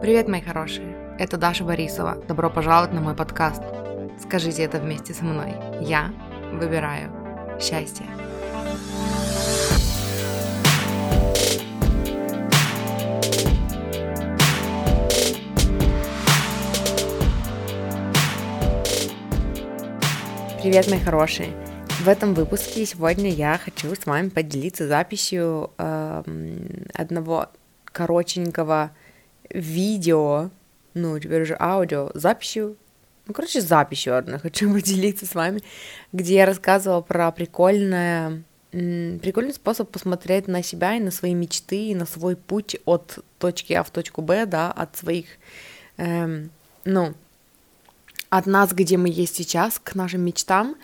Привет, мои хорошие! Это Даша Борисова. Добро пожаловать на мой подкаст. Скажите это вместе со мной. Я выбираю счастье. Привет, мои хорошие! В этом выпуске сегодня я хочу с вами поделиться записью э, одного коротенького видео, ну, теперь уже аудио, записью, ну, короче, записью одной хочу поделиться с вами, где я рассказывала про прикольное, прикольный способ посмотреть на себя и на свои мечты, и на свой путь от точки А в точку Б, да, от своих, эм, ну, от нас, где мы есть сейчас, к нашим мечтам,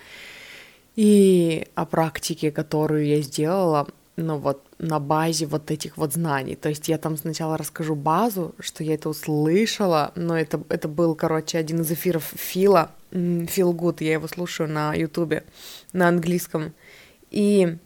и о практике, которую я сделала, ну вот на базе вот этих вот знаний. То есть я там сначала расскажу базу, что я это услышала, но это, это был, короче, один из эфиров Фила, Feel Good, я его слушаю на ютубе, на английском. И,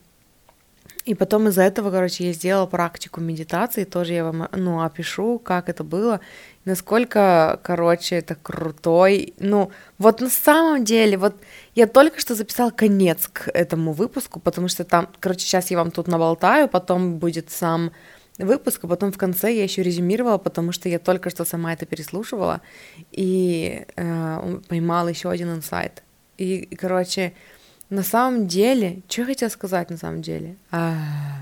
и потом из-за этого, короче, я сделала практику медитации, тоже я вам, ну, опишу, как это было, насколько, короче, это крутой. Ну, вот на самом деле, вот я только что записала конец к этому выпуску, потому что там, короче, сейчас я вам тут наболтаю, потом будет сам выпуск, а потом в конце я еще резюмировала, потому что я только что сама это переслушивала и э, поймала еще один инсайт. И, короче, на самом деле, что я хотела сказать на самом деле? А,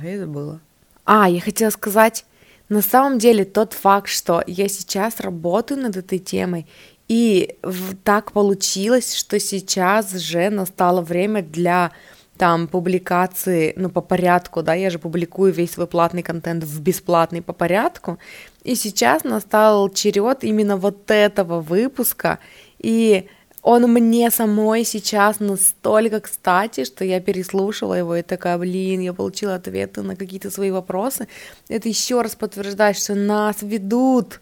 это было. А, я хотела сказать, на самом деле тот факт, что я сейчас работаю над этой темой, и так получилось, что сейчас же настало время для там публикации, ну, по порядку, да, я же публикую весь свой платный контент в бесплатный по порядку, и сейчас настал черед именно вот этого выпуска, и он мне самой сейчас настолько кстати, что я переслушала его и такая, блин, я получила ответы на какие-то свои вопросы. Это еще раз подтверждает, что нас ведут.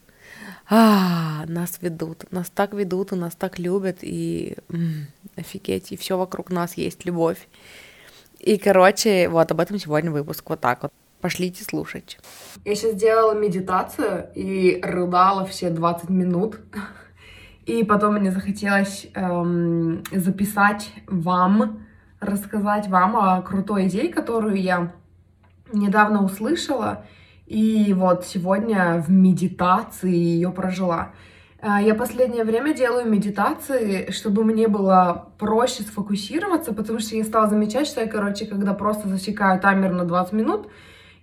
А, нас ведут, нас так ведут, и нас так любят, и м, офигеть, и все вокруг нас есть любовь. И, короче, вот об этом сегодня выпуск, вот так вот. Пошлите слушать. Я сейчас делала медитацию и рыдала все 20 минут. И потом мне захотелось эм, записать вам, рассказать вам о крутой идее, которую я недавно услышала. И вот сегодня в медитации ее прожила. Э, я последнее время делаю медитации, чтобы мне было проще сфокусироваться, потому что я стала замечать, что я, короче, когда просто засекаю таймер на 20 минут,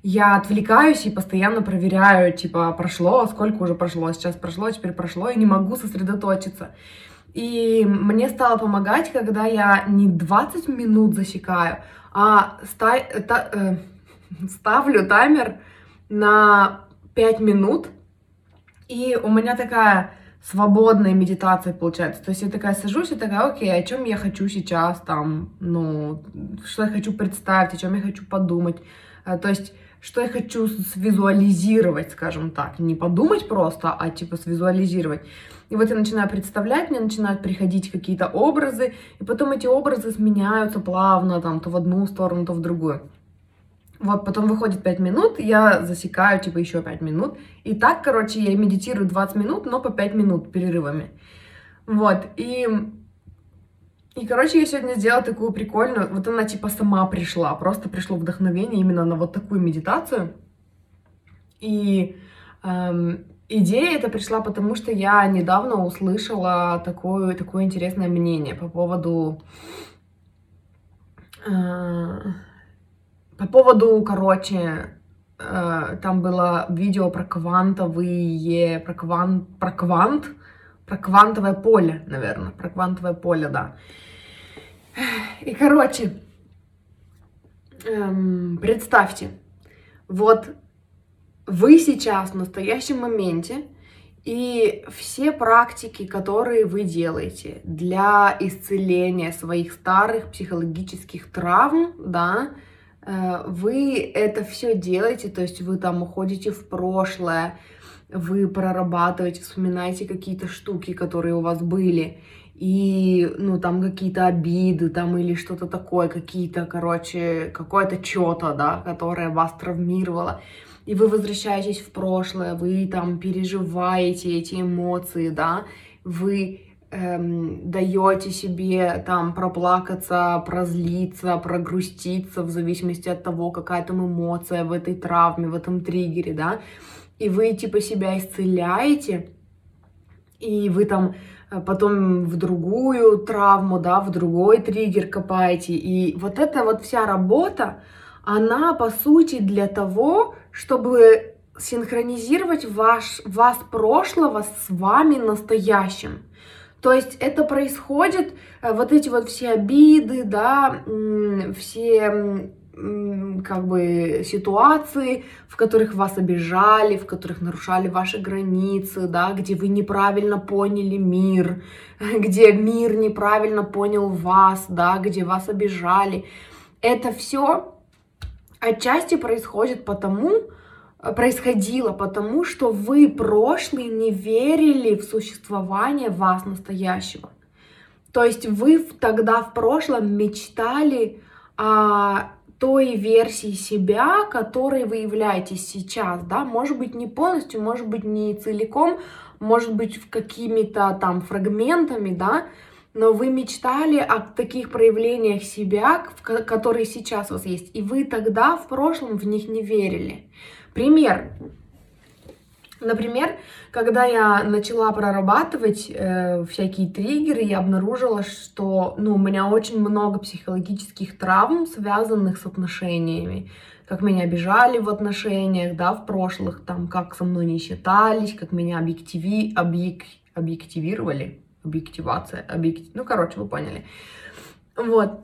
я отвлекаюсь и постоянно проверяю, типа, прошло, сколько уже прошло, сейчас прошло, теперь прошло, и не могу сосредоточиться. И мне стало помогать, когда я не 20 минут засекаю, а ста та э, ставлю таймер на 5 минут, и у меня такая свободная медитация получается. То есть я такая сажусь и такая, окей, о чем я хочу сейчас там, ну, что я хочу представить, о чем я хочу подумать. Э, то есть что я хочу свизуализировать, скажем так, не подумать просто, а типа свизуализировать. И вот я начинаю представлять, мне начинают приходить какие-то образы, и потом эти образы сменяются плавно, там, то в одну сторону, то в другую. Вот, потом выходит 5 минут, я засекаю, типа, еще 5 минут. И так, короче, я медитирую 20 минут, но по 5 минут перерывами. Вот, и и, короче, я сегодня сделала такую прикольную, вот она типа сама пришла, просто пришло вдохновение именно на вот такую медитацию. И эм, идея эта пришла потому, что я недавно услышала такое, такое интересное мнение по поводу... Э, по поводу, короче, э, там было видео про квантовые, про квант, про квант, про квантовое поле, наверное, про квантовое поле, да. И, короче, эм, представьте, вот вы сейчас в настоящем моменте, и все практики, которые вы делаете для исцеления своих старых психологических травм, да, э, вы это все делаете, то есть вы там уходите в прошлое, вы прорабатываете, вспоминаете какие-то штуки, которые у вас были, и, ну, там какие-то обиды, там, или что-то такое, какие-то, короче, какое-то что-то, да, которое вас травмировало, и вы возвращаетесь в прошлое, вы там переживаете эти эмоции, да, вы эм, даете себе там проплакаться, прозлиться, прогруститься в зависимости от того, какая там эмоция в этой травме, в этом триггере, да, и вы типа себя исцеляете, и вы там потом в другую травму, да, в другой триггер копаете, и вот эта вот вся работа, она по сути для того, чтобы синхронизировать ваш, вас прошлого с вами настоящим. То есть это происходит, э, вот эти вот все обиды, да, все как бы ситуации, в которых вас обижали, в которых нарушали ваши границы, да, где вы неправильно поняли мир, где мир неправильно понял вас, да, где вас обижали. Это все отчасти происходит потому, происходило потому, что вы прошлый не верили в существование вас настоящего. То есть вы тогда в прошлом мечтали о той версии себя, которой вы являетесь сейчас, да, может быть не полностью, может быть не целиком, может быть в какими-то там фрагментами, да, но вы мечтали о таких проявлениях себя, которые сейчас у вас есть, и вы тогда в прошлом в них не верили. Пример. Например, когда я начала прорабатывать э, всякие триггеры, я обнаружила, что ну, у меня очень много психологических травм, связанных с отношениями. Как меня обижали в отношениях, да, в прошлых, там, как со мной не считались, как меня объективи... объек... объективировали, объективация, объект... ну, короче, вы поняли. Вот.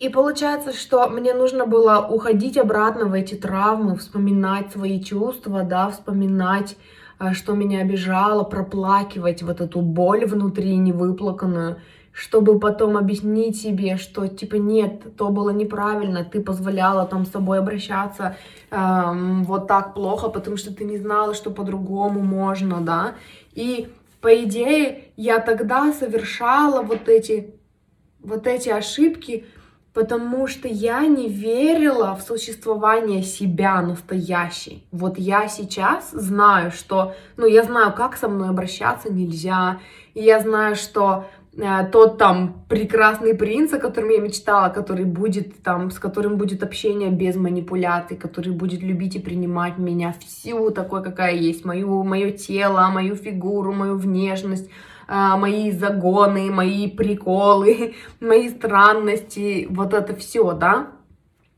И получается, что мне нужно было уходить обратно в эти травмы, вспоминать свои чувства, да, вспоминать, э, что меня обижало, проплакивать вот эту боль внутри невыплаканную, чтобы потом объяснить себе, что типа нет, то было неправильно, ты позволяла там с собой обращаться эм, вот так плохо, потому что ты не знала, что по-другому можно, да. И по идее я тогда совершала вот эти вот эти ошибки, потому что я не верила в существование себя настоящей. Вот я сейчас знаю, что, ну, я знаю, как со мной обращаться нельзя, и я знаю, что э, тот там прекрасный принц, о котором я мечтала, который будет там, с которым будет общение без манипуляций, который будет любить и принимать меня всю такой, какая есть, мою, мое тело, мою фигуру, мою внешность, мои загоны, мои приколы, мои странности, вот это все, да.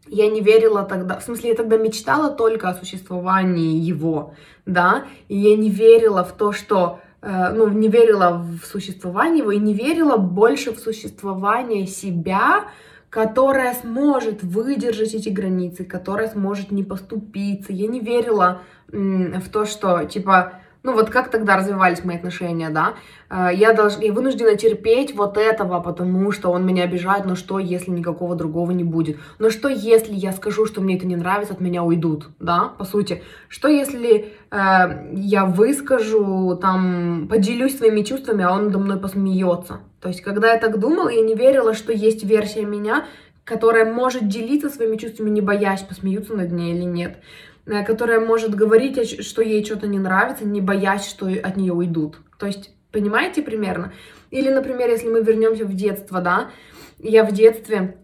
Я не верила тогда, в смысле, я тогда мечтала только о существовании его, да, и я не верила в то, что, э, ну, не верила в существование его и не верила больше в существование себя, которая сможет выдержать эти границы, которая сможет не поступиться. Я не верила в то, что, типа, ну вот как тогда развивались мои отношения, да, э, я, долж... я вынуждена терпеть вот этого, потому что он меня обижает, но что, если никакого другого не будет? Но что, если я скажу, что мне это не нравится, от меня уйдут, да, по сути? Что, если э, я выскажу, там, поделюсь своими чувствами, а он надо мной посмеется? То есть, когда я так думала, я не верила, что есть версия меня, которая может делиться своими чувствами, не боясь, посмеются над ней или нет. Э, которая может говорить, что ей что-то не нравится, не боясь, что от нее уйдут. То есть, понимаете примерно? Или, например, если мы вернемся в детство, да, я в детстве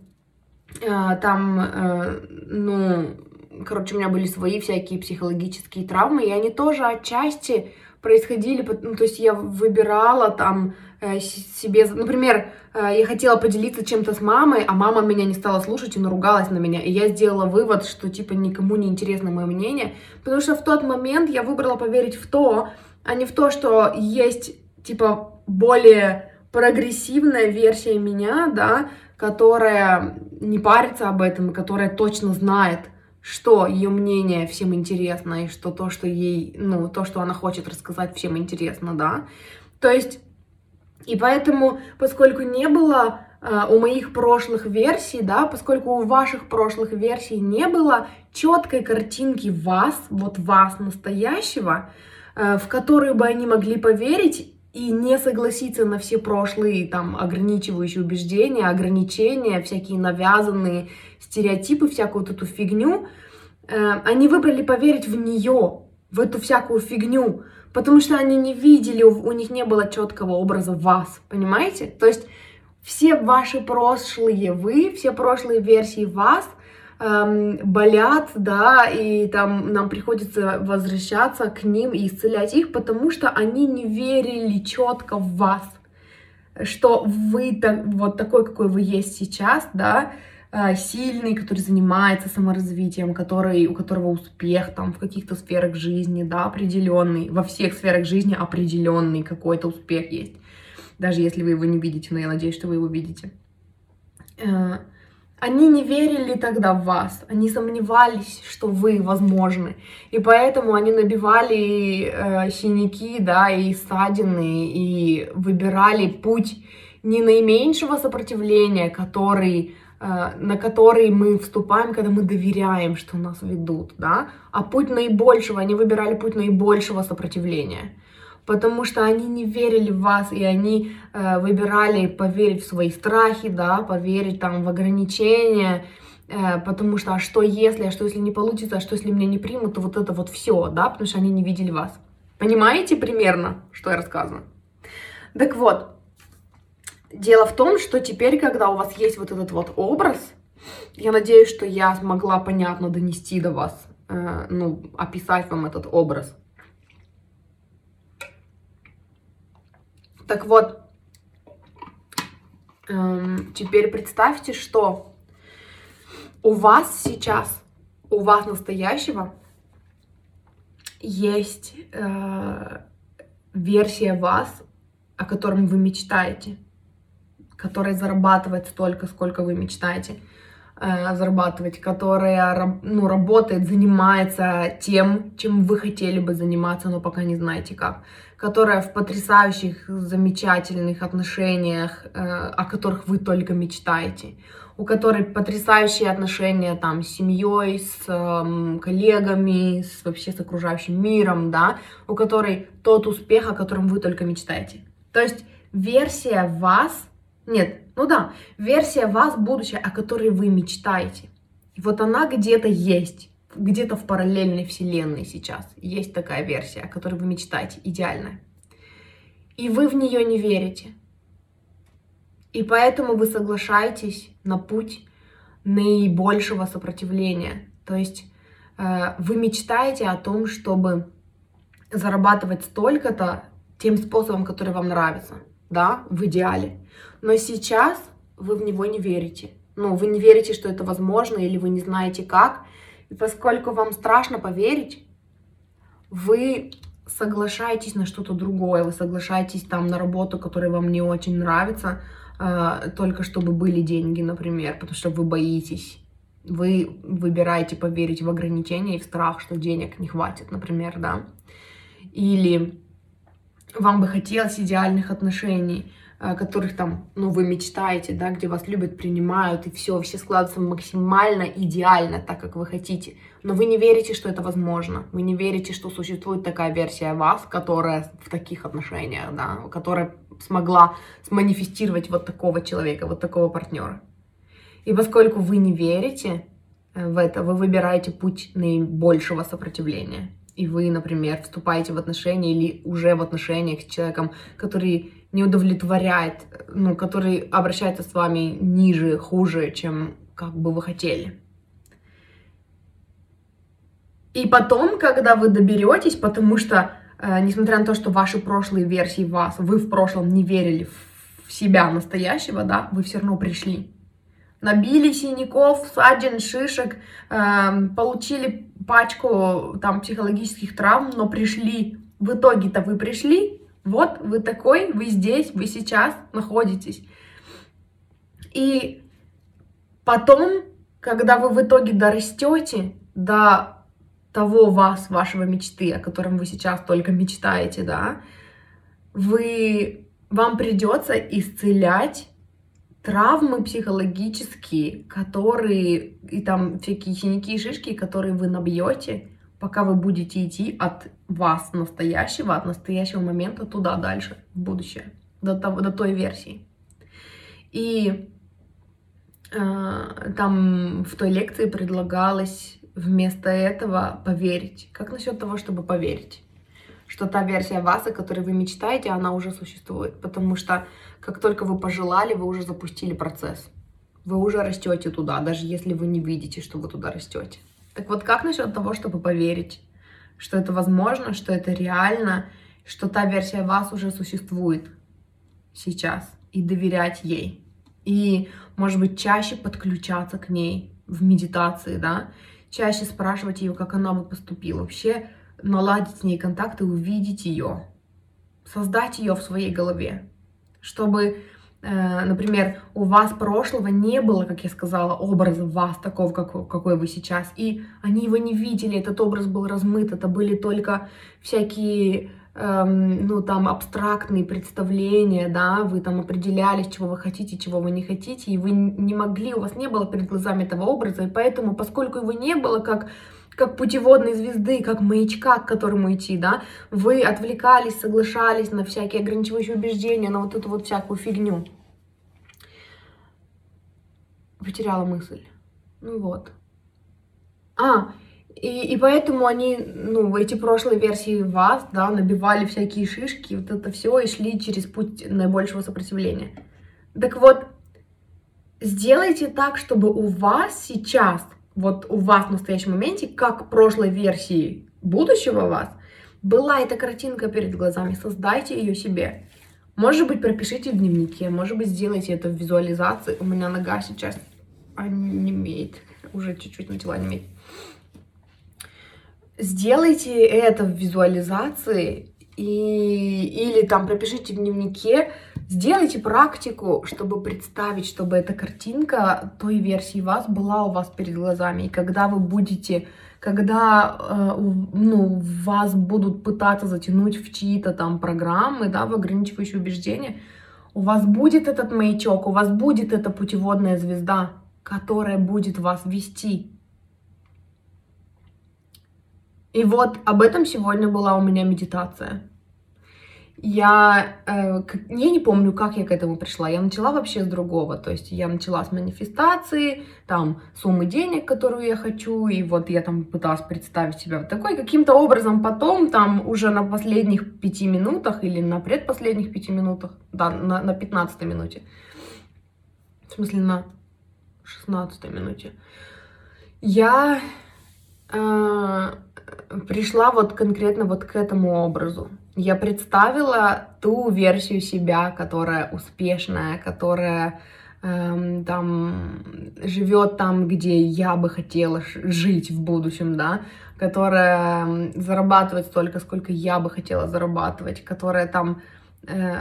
э, там, э, ну, короче, у меня были свои всякие психологические травмы, и они тоже отчасти происходили, ну, то есть я выбирала там себе, например, э, я хотела поделиться чем-то с мамой, а мама меня не стала слушать и наругалась на меня, и я сделала вывод, что типа никому не интересно мое мнение, потому что в тот момент я выбрала поверить в то, а не в то, что есть типа более прогрессивная версия меня, да, которая не парится об этом, которая точно знает, что ее мнение всем интересно, и что то, что ей, ну, то, что она хочет рассказать, всем интересно, да. То есть, и поэтому, поскольку не было э, у моих прошлых версий, да, поскольку у ваших прошлых версий не было четкой картинки вас, вот вас настоящего, э, в которую бы они могли поверить, и не согласиться на все прошлые там ограничивающие убеждения, ограничения, всякие навязанные стереотипы, всякую вот эту фигню, э, они выбрали поверить в нее, в эту всякую фигню, потому что они не видели, у, них не было четкого образа вас, понимаете? То есть все ваши прошлые вы, все прошлые версии вас — эм, болят, да, и там нам приходится возвращаться к ним и исцелять их, потому что они не верили четко в вас, что вы так, вот такой, какой вы есть сейчас, да, сильный, который занимается саморазвитием, который, у которого успех там в каких-то сферах жизни, да, определенный, во всех сферах жизни определенный какой-то успех есть. Даже если вы его не видите, но я надеюсь, что вы его видите. Э, они не верили тогда в вас, они сомневались, что вы возможны, и поэтому они набивали э, синяки, да, и ссадины, и выбирали путь не наименьшего сопротивления, который, э, на который мы вступаем, когда мы доверяем, что нас ведут, да, а путь наибольшего, они выбирали путь наибольшего сопротивления. Потому что они не верили в вас, и они э, выбирали поверить в свои страхи, да, поверить там в ограничения, э, потому что а что если, а что если не получится, а что если меня не примут, то вот это вот все, да, потому что они не видели вас. Понимаете примерно, что я рассказываю? Так вот, дело в том, что теперь, когда у вас есть вот этот вот образ, я надеюсь, что я смогла понятно донести до вас, э, ну, описать вам этот образ. Так вот, эм, теперь представьте, что у вас сейчас, у вас настоящего есть э, версия вас, о котором вы мечтаете, которая зарабатывает столько, сколько вы мечтаете э, зарабатывать, которая ну, работает, занимается тем, чем вы хотели бы заниматься, но пока не знаете как. Которая в потрясающих, замечательных отношениях, э, о которых вы только мечтаете, у которой потрясающие отношения там с семьей, с э, коллегами, с вообще с окружающим миром, да, у которой тот успех, о котором вы только мечтаете. То есть версия вас, нет, ну да, версия вас будущее, о которой вы мечтаете. Вот она где-то есть где-то в параллельной вселенной сейчас есть такая версия, о которой вы мечтаете, идеальная. И вы в нее не верите. И поэтому вы соглашаетесь на путь наибольшего сопротивления. То есть э, вы мечтаете о том, чтобы зарабатывать столько-то тем способом, который вам нравится, да, в идеале. Но сейчас вы в него не верите. Ну, вы не верите, что это возможно, или вы не знаете как, и поскольку вам страшно поверить, вы соглашаетесь на что-то другое, вы соглашаетесь там на работу, которая вам не очень нравится, э, только чтобы были деньги, например, потому что вы боитесь. Вы выбираете поверить в ограничения и в страх, что денег не хватит, например, да. Или вам бы хотелось идеальных отношений, которых там, ну, вы мечтаете, да, где вас любят, принимают, и все, все складывается максимально идеально, так, как вы хотите. Но вы не верите, что это возможно. Вы не верите, что существует такая версия вас, которая в таких отношениях, да, которая смогла сманифестировать вот такого человека, вот такого партнера. И поскольку вы не верите э, в это, вы выбираете путь наибольшего сопротивления. И вы, например, вступаете в отношения или уже в отношениях с человеком, который не удовлетворяет, ну, который обращается с вами ниже, хуже, чем как бы вы хотели. И потом, когда вы доберетесь, потому что, э, несмотря на то, что ваши прошлые версии вас, вы в прошлом не верили в себя настоящего, да, вы все равно пришли. Набили синяков, ссадин, шишек, э, получили пачку там психологических травм, но пришли. В итоге-то вы пришли, вот вы такой, вы здесь, вы сейчас находитесь. И потом, когда вы в итоге дорастете до того вас, вашего мечты, о котором вы сейчас только мечтаете, да, вы, вам придется исцелять травмы психологические, которые, и там всякие синяки и шишки, которые вы набьете, пока вы будете идти от вас настоящего, от настоящего момента туда дальше, в будущее, до, того, до той версии. И э, там в той лекции предлагалось вместо этого поверить. Как насчет того, чтобы поверить? Что та версия вас, о которой вы мечтаете, она уже существует. Потому что как только вы пожелали, вы уже запустили процесс. Вы уже растете туда, даже если вы не видите, что вы туда растете. Так вот, как насчет того, чтобы поверить, что это возможно, что это реально, что та версия вас уже существует сейчас, и доверять ей. И, может быть, чаще подключаться к ней в медитации, да, чаще спрашивать ее, как она бы поступила, вообще наладить с ней контакт и увидеть ее, создать ее в своей голове, чтобы Э, например, у вас прошлого не было, как я сказала, образа вас такого, как, какой вы сейчас, и они его не видели, этот образ был размыт, это были только всякие, эм, ну, там, абстрактные представления, да, вы там определялись, чего вы хотите, чего вы не хотите, и вы не могли, у вас не было перед глазами этого образа, и поэтому, поскольку его не было, как как путеводной звезды, как маячка, к которому идти, да, вы отвлекались, соглашались на всякие ограничивающие убеждения, на вот эту вот всякую фигню. Потеряла мысль. Ну вот. А, и, и поэтому они, ну, эти прошлые версии вас, да, набивали всякие шишки, вот это все, и шли через путь наибольшего сопротивления. Так вот, сделайте так, чтобы у вас сейчас вот у вас в настоящем моменте, как прошлой версии будущего вас, была эта картинка перед глазами, создайте ее себе. Может быть, пропишите в дневнике, может быть, сделайте это в визуализации. У меня нога сейчас онемеет, уже чуть-чуть начала неметь. Сделайте это в визуализации и, или там пропишите в дневнике, сделайте практику, чтобы представить, чтобы эта картинка той версии вас была у вас перед глазами. И когда вы будете, когда э, ну, вас будут пытаться затянуть в чьи-то там программы, да, в ограничивающие убеждения, у вас будет этот маячок, у вас будет эта путеводная звезда, которая будет вас вести. И вот об этом сегодня была у меня медитация. Я, э, я не помню, как я к этому пришла. Я начала вообще с другого. То есть я начала с манифестации, там, суммы денег, которую я хочу, и вот я там пыталась представить себя вот такой. Каким-то образом потом, там, уже на последних пяти минутах или на предпоследних пяти минутах, да, на, на 15 минуте, в смысле на 16 минуте, я э, пришла вот конкретно вот к этому образу. Я представила ту версию себя, которая успешная, которая эм, там живет там, где я бы хотела жить в будущем, да, которая зарабатывает столько, сколько я бы хотела зарабатывать, которая там э,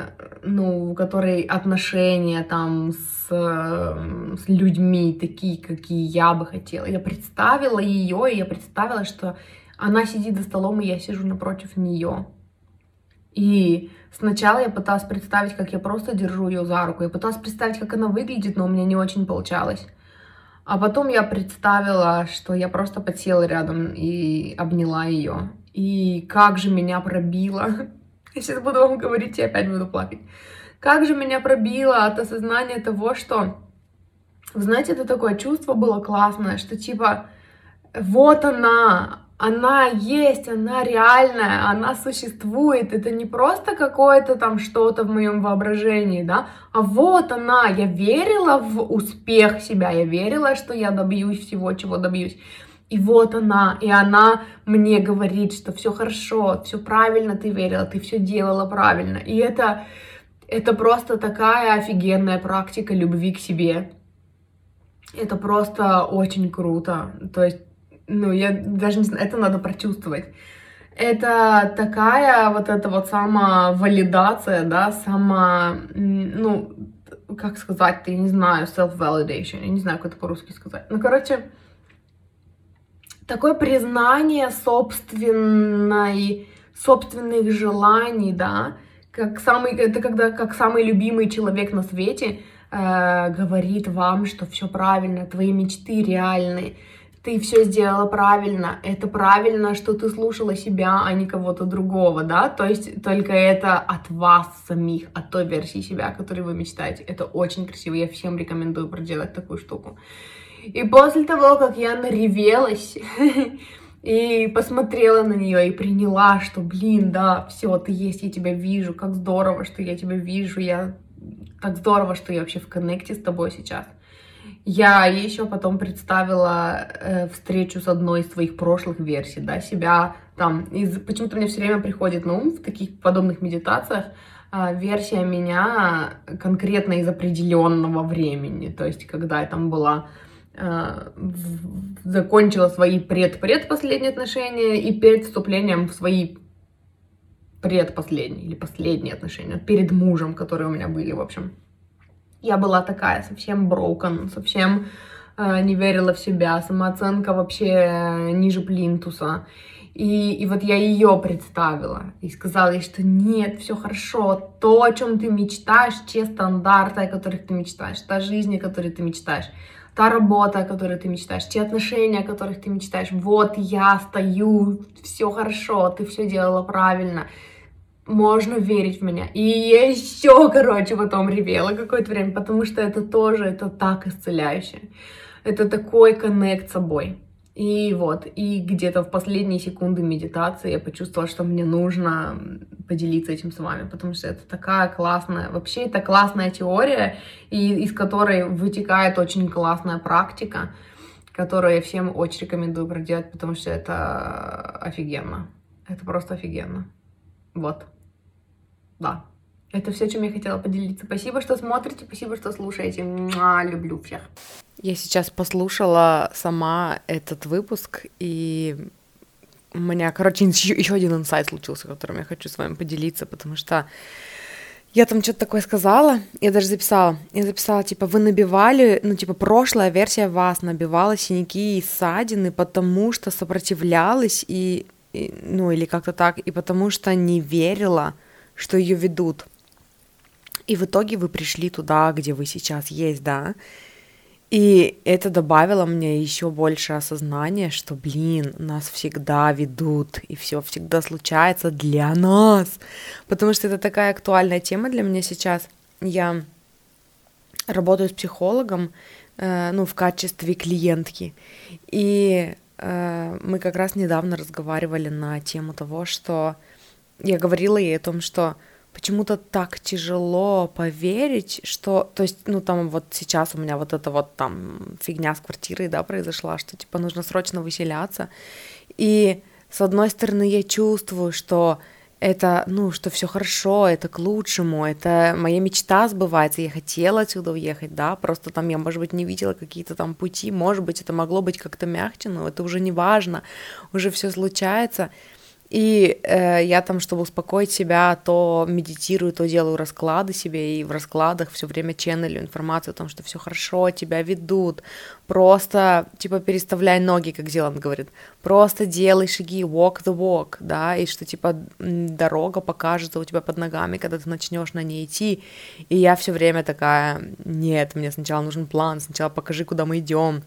ну, у которой отношения там с, с людьми такие, какие я бы хотела. Я представила ее, и я представила, что она сидит за столом, и я сижу напротив нее. И сначала я пыталась представить, как я просто держу ее за руку. Я пыталась представить, как она выглядит, но у меня не очень получалось. А потом я представила, что я просто подсела рядом и обняла ее. И как же меня пробило. Я сейчас буду вам говорить и опять буду плакать. Как же меня пробило от осознания того, что... Вы знаете, это такое чувство было классное, что типа вот она, она есть, она реальная, она существует. Это не просто какое-то там что-то в моем воображении, да, а вот она. Я верила в успех себя, я верила, что я добьюсь всего, чего добьюсь. И вот она, и она мне говорит, что все хорошо, все правильно ты верила, ты все делала правильно. И это, это просто такая офигенная практика любви к себе. Это просто очень круто. То есть ну, я даже не знаю, это надо прочувствовать. Это такая вот эта вот самовалидация, да, сама, ну, как сказать, я не знаю, self-validation, я не знаю, как это по-русски сказать. Ну, короче, такое признание собственной, собственных желаний, да, как самый, это когда как самый любимый человек на свете э, говорит вам, что все правильно, твои мечты реальны, ты все сделала правильно, это правильно, что ты слушала себя, а не кого-то другого, да, то есть только это от вас самих, от той версии себя, которой вы мечтаете. Это очень красиво, я всем рекомендую проделать такую штуку. И после того, как я наревелась и посмотрела на нее и приняла, что, блин, да, все, ты есть, я тебя вижу, как здорово, что я тебя вижу, я так здорово, что я вообще в коннекте с тобой сейчас. Я еще потом представила э, встречу с одной из своих прошлых версий, да, себя там. Из, почему-то мне все время приходит на ум в таких подобных медитациях э, версия меня конкретно из определенного времени. То есть, когда я там была э, закончила свои пред-предпоследние отношения и перед вступлением в свои предпоследние или последние отношения, перед мужем, которые у меня были, в общем. Я была такая, совсем broken, совсем э, не верила в себя, самооценка вообще ниже плинтуса. И, и вот я ее представила и сказала ей, что нет, все хорошо, то, о чем ты мечтаешь, те стандарты, о которых ты мечтаешь, та жизнь, о которой ты мечтаешь, та работа, о которой ты мечтаешь, те отношения, о которых ты мечтаешь. Вот я стою, все хорошо, ты все делала правильно, можно верить в меня. И я еще, короче, потом ревела какое-то время, потому что это тоже, это так исцеляюще. Это такой коннект с собой. И вот, и где-то в последние секунды медитации я почувствовала, что мне нужно поделиться этим с вами, потому что это такая классная, вообще это классная теория, и из которой вытекает очень классная практика, которую я всем очень рекомендую проделать, потому что это офигенно. Это просто офигенно. Вот. Да. Это все, чем я хотела поделиться. Спасибо, что смотрите, спасибо, что слушаете. Муа, люблю всех. Я сейчас послушала сама этот выпуск, и у меня, короче, еще, один инсайт случился, которым я хочу с вами поделиться, потому что я там что-то такое сказала, я даже записала. Я записала, типа, вы набивали, ну, типа, прошлая версия вас набивала синяки и ссадины, потому что сопротивлялась и, и ну, или как-то так, и потому что не верила, что ее ведут. И в итоге вы пришли туда, где вы сейчас есть, да. И это добавило мне еще больше осознания, что, блин, нас всегда ведут, и все всегда случается для нас. Потому что это такая актуальная тема для меня сейчас. Я работаю с психологом, э, ну, в качестве клиентки. И мы как раз недавно разговаривали на тему того, что я говорила ей о том, что почему-то так тяжело поверить, что, то есть, ну, там вот сейчас у меня вот эта вот там фигня с квартирой, да, произошла, что, типа, нужно срочно выселяться, и с одной стороны я чувствую, что это, ну, что все хорошо, это к лучшему, это моя мечта сбывается, я хотела отсюда уехать, да, просто там я, может быть, не видела какие-то там пути, может быть, это могло быть как-то мягче, но это уже не важно, уже все случается, и э, я там, чтобы успокоить себя, то медитирую, то делаю расклады себе, и в раскладах все время ченнелю информацию о том, что все хорошо, тебя ведут. Просто, типа, переставляй ноги, как Зеланд говорит. Просто делай шаги, walk the walk, да, и что, типа, дорога покажется у тебя под ногами, когда ты начнешь на ней идти. И я все время такая, нет, мне сначала нужен план, сначала покажи, куда мы идем.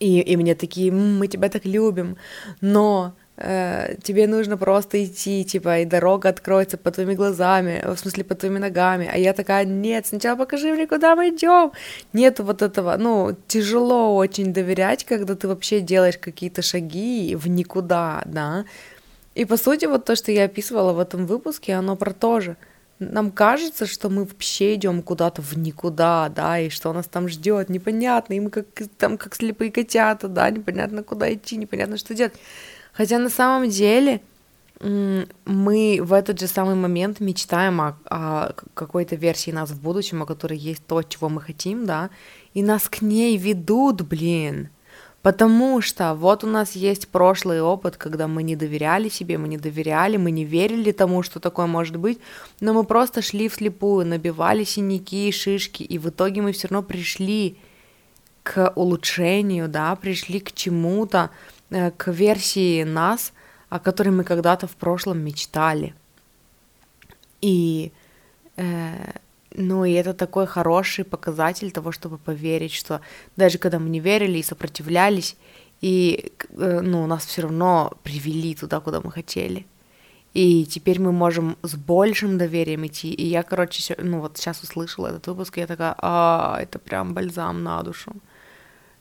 И, и мне такие, мы тебя так любим, но Э, тебе нужно просто идти, типа, и дорога откроется под твоими глазами, в смысле, под твоими ногами. А я такая, нет, сначала покажи мне, куда мы идем. Нет вот этого, ну, тяжело очень доверять, когда ты вообще делаешь какие-то шаги в никуда, да. И по сути, вот то, что я описывала в этом выпуске, оно про то же. Нам кажется, что мы вообще идем куда-то в никуда, да, и что нас там ждет, непонятно, и мы как там как слепые котята, да, непонятно куда идти, непонятно что делать. Хотя на самом деле мы в этот же самый момент мечтаем о, о какой-то версии нас в будущем, о которой есть то, чего мы хотим, да, и нас к ней ведут, блин. Потому что вот у нас есть прошлый опыт, когда мы не доверяли себе, мы не доверяли, мы не верили тому, что такое может быть, но мы просто шли вслепую, набивали синяки и шишки, и в итоге мы все равно пришли к улучшению, да, пришли к чему-то, к версии нас, о которой мы когда-то в прошлом мечтали. И, э, ну, и это такой хороший показатель того, чтобы поверить, что даже когда мы не верили и сопротивлялись, И, э, ну, нас все равно привели туда, куда мы хотели. И теперь мы можем с большим доверием идти. И я, короче, ну вот сейчас услышала этот выпуск, и я такая, а, это прям бальзам на душу.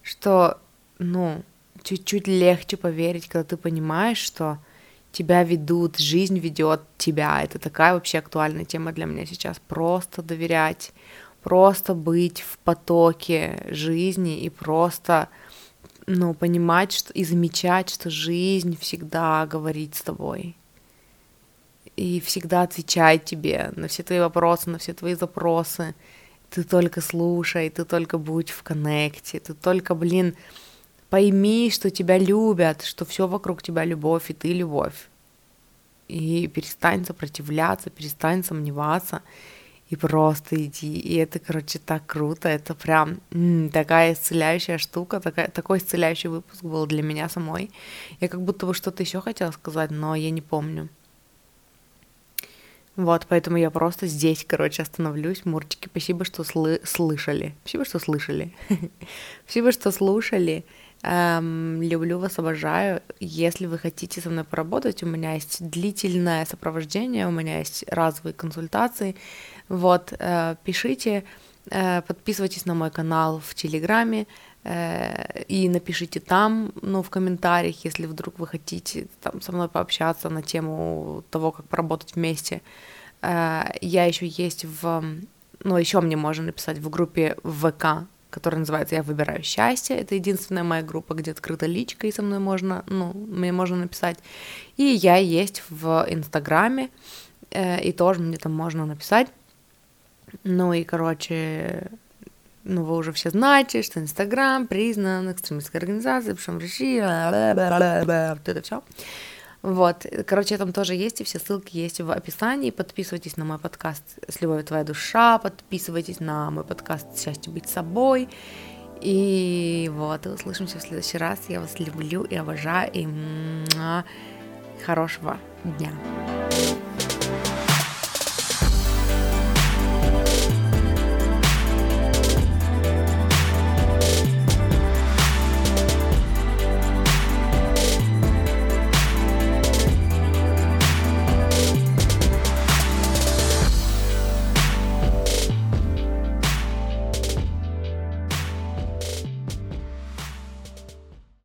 Что, ну, чуть-чуть легче поверить, когда ты понимаешь, что тебя ведут, жизнь ведет тебя. Это такая вообще актуальная тема для меня сейчас. Просто доверять, просто быть в потоке жизни и просто ну, понимать что, и замечать, что жизнь всегда говорит с тобой и всегда отвечает тебе на все твои вопросы, на все твои запросы. Ты только слушай, ты только будь в коннекте, ты только, блин, пойми, что тебя любят, что все вокруг тебя любовь, и ты любовь. И перестань сопротивляться, перестань сомневаться, и просто иди. И это, короче, так круто, это прям м, такая исцеляющая штука, такая, такой исцеляющий выпуск был для меня самой. Я как будто бы что-то еще хотела сказать, но я не помню. Вот, поэтому я просто здесь, короче, остановлюсь. Мурчики, спасибо, что сл- слышали. Спасибо, что слышали. спасибо, что слушали. Эм, люблю вас, обожаю. Если вы хотите со мной поработать, у меня есть длительное сопровождение, у меня есть разовые консультации. Вот, э, пишите, э, подписывайтесь на мой канал в Телеграме э, и напишите там, ну, в комментариях, если вдруг вы хотите там со мной пообщаться на тему того, как поработать вместе. Э, я еще есть в, ну, еще мне можно написать в группе ВК, которая называется «Я выбираю счастье». Это единственная моя группа, где открыта личка, и со мной можно, ну, мне можно написать. И я есть в Инстаграме, э, и тоже мне там можно написать. Ну и, короче, ну, вы уже все знаете, что Инстаграм признан экстремистской организацией, причем России, вот это все. Вот, короче, там тоже есть, и все ссылки есть в описании. Подписывайтесь на мой подкаст «С любовью твоя душа», подписывайтесь на мой подкаст «Счастье быть собой». И вот, услышимся в следующий раз. Я вас люблю и обожаю, и хорошего дня.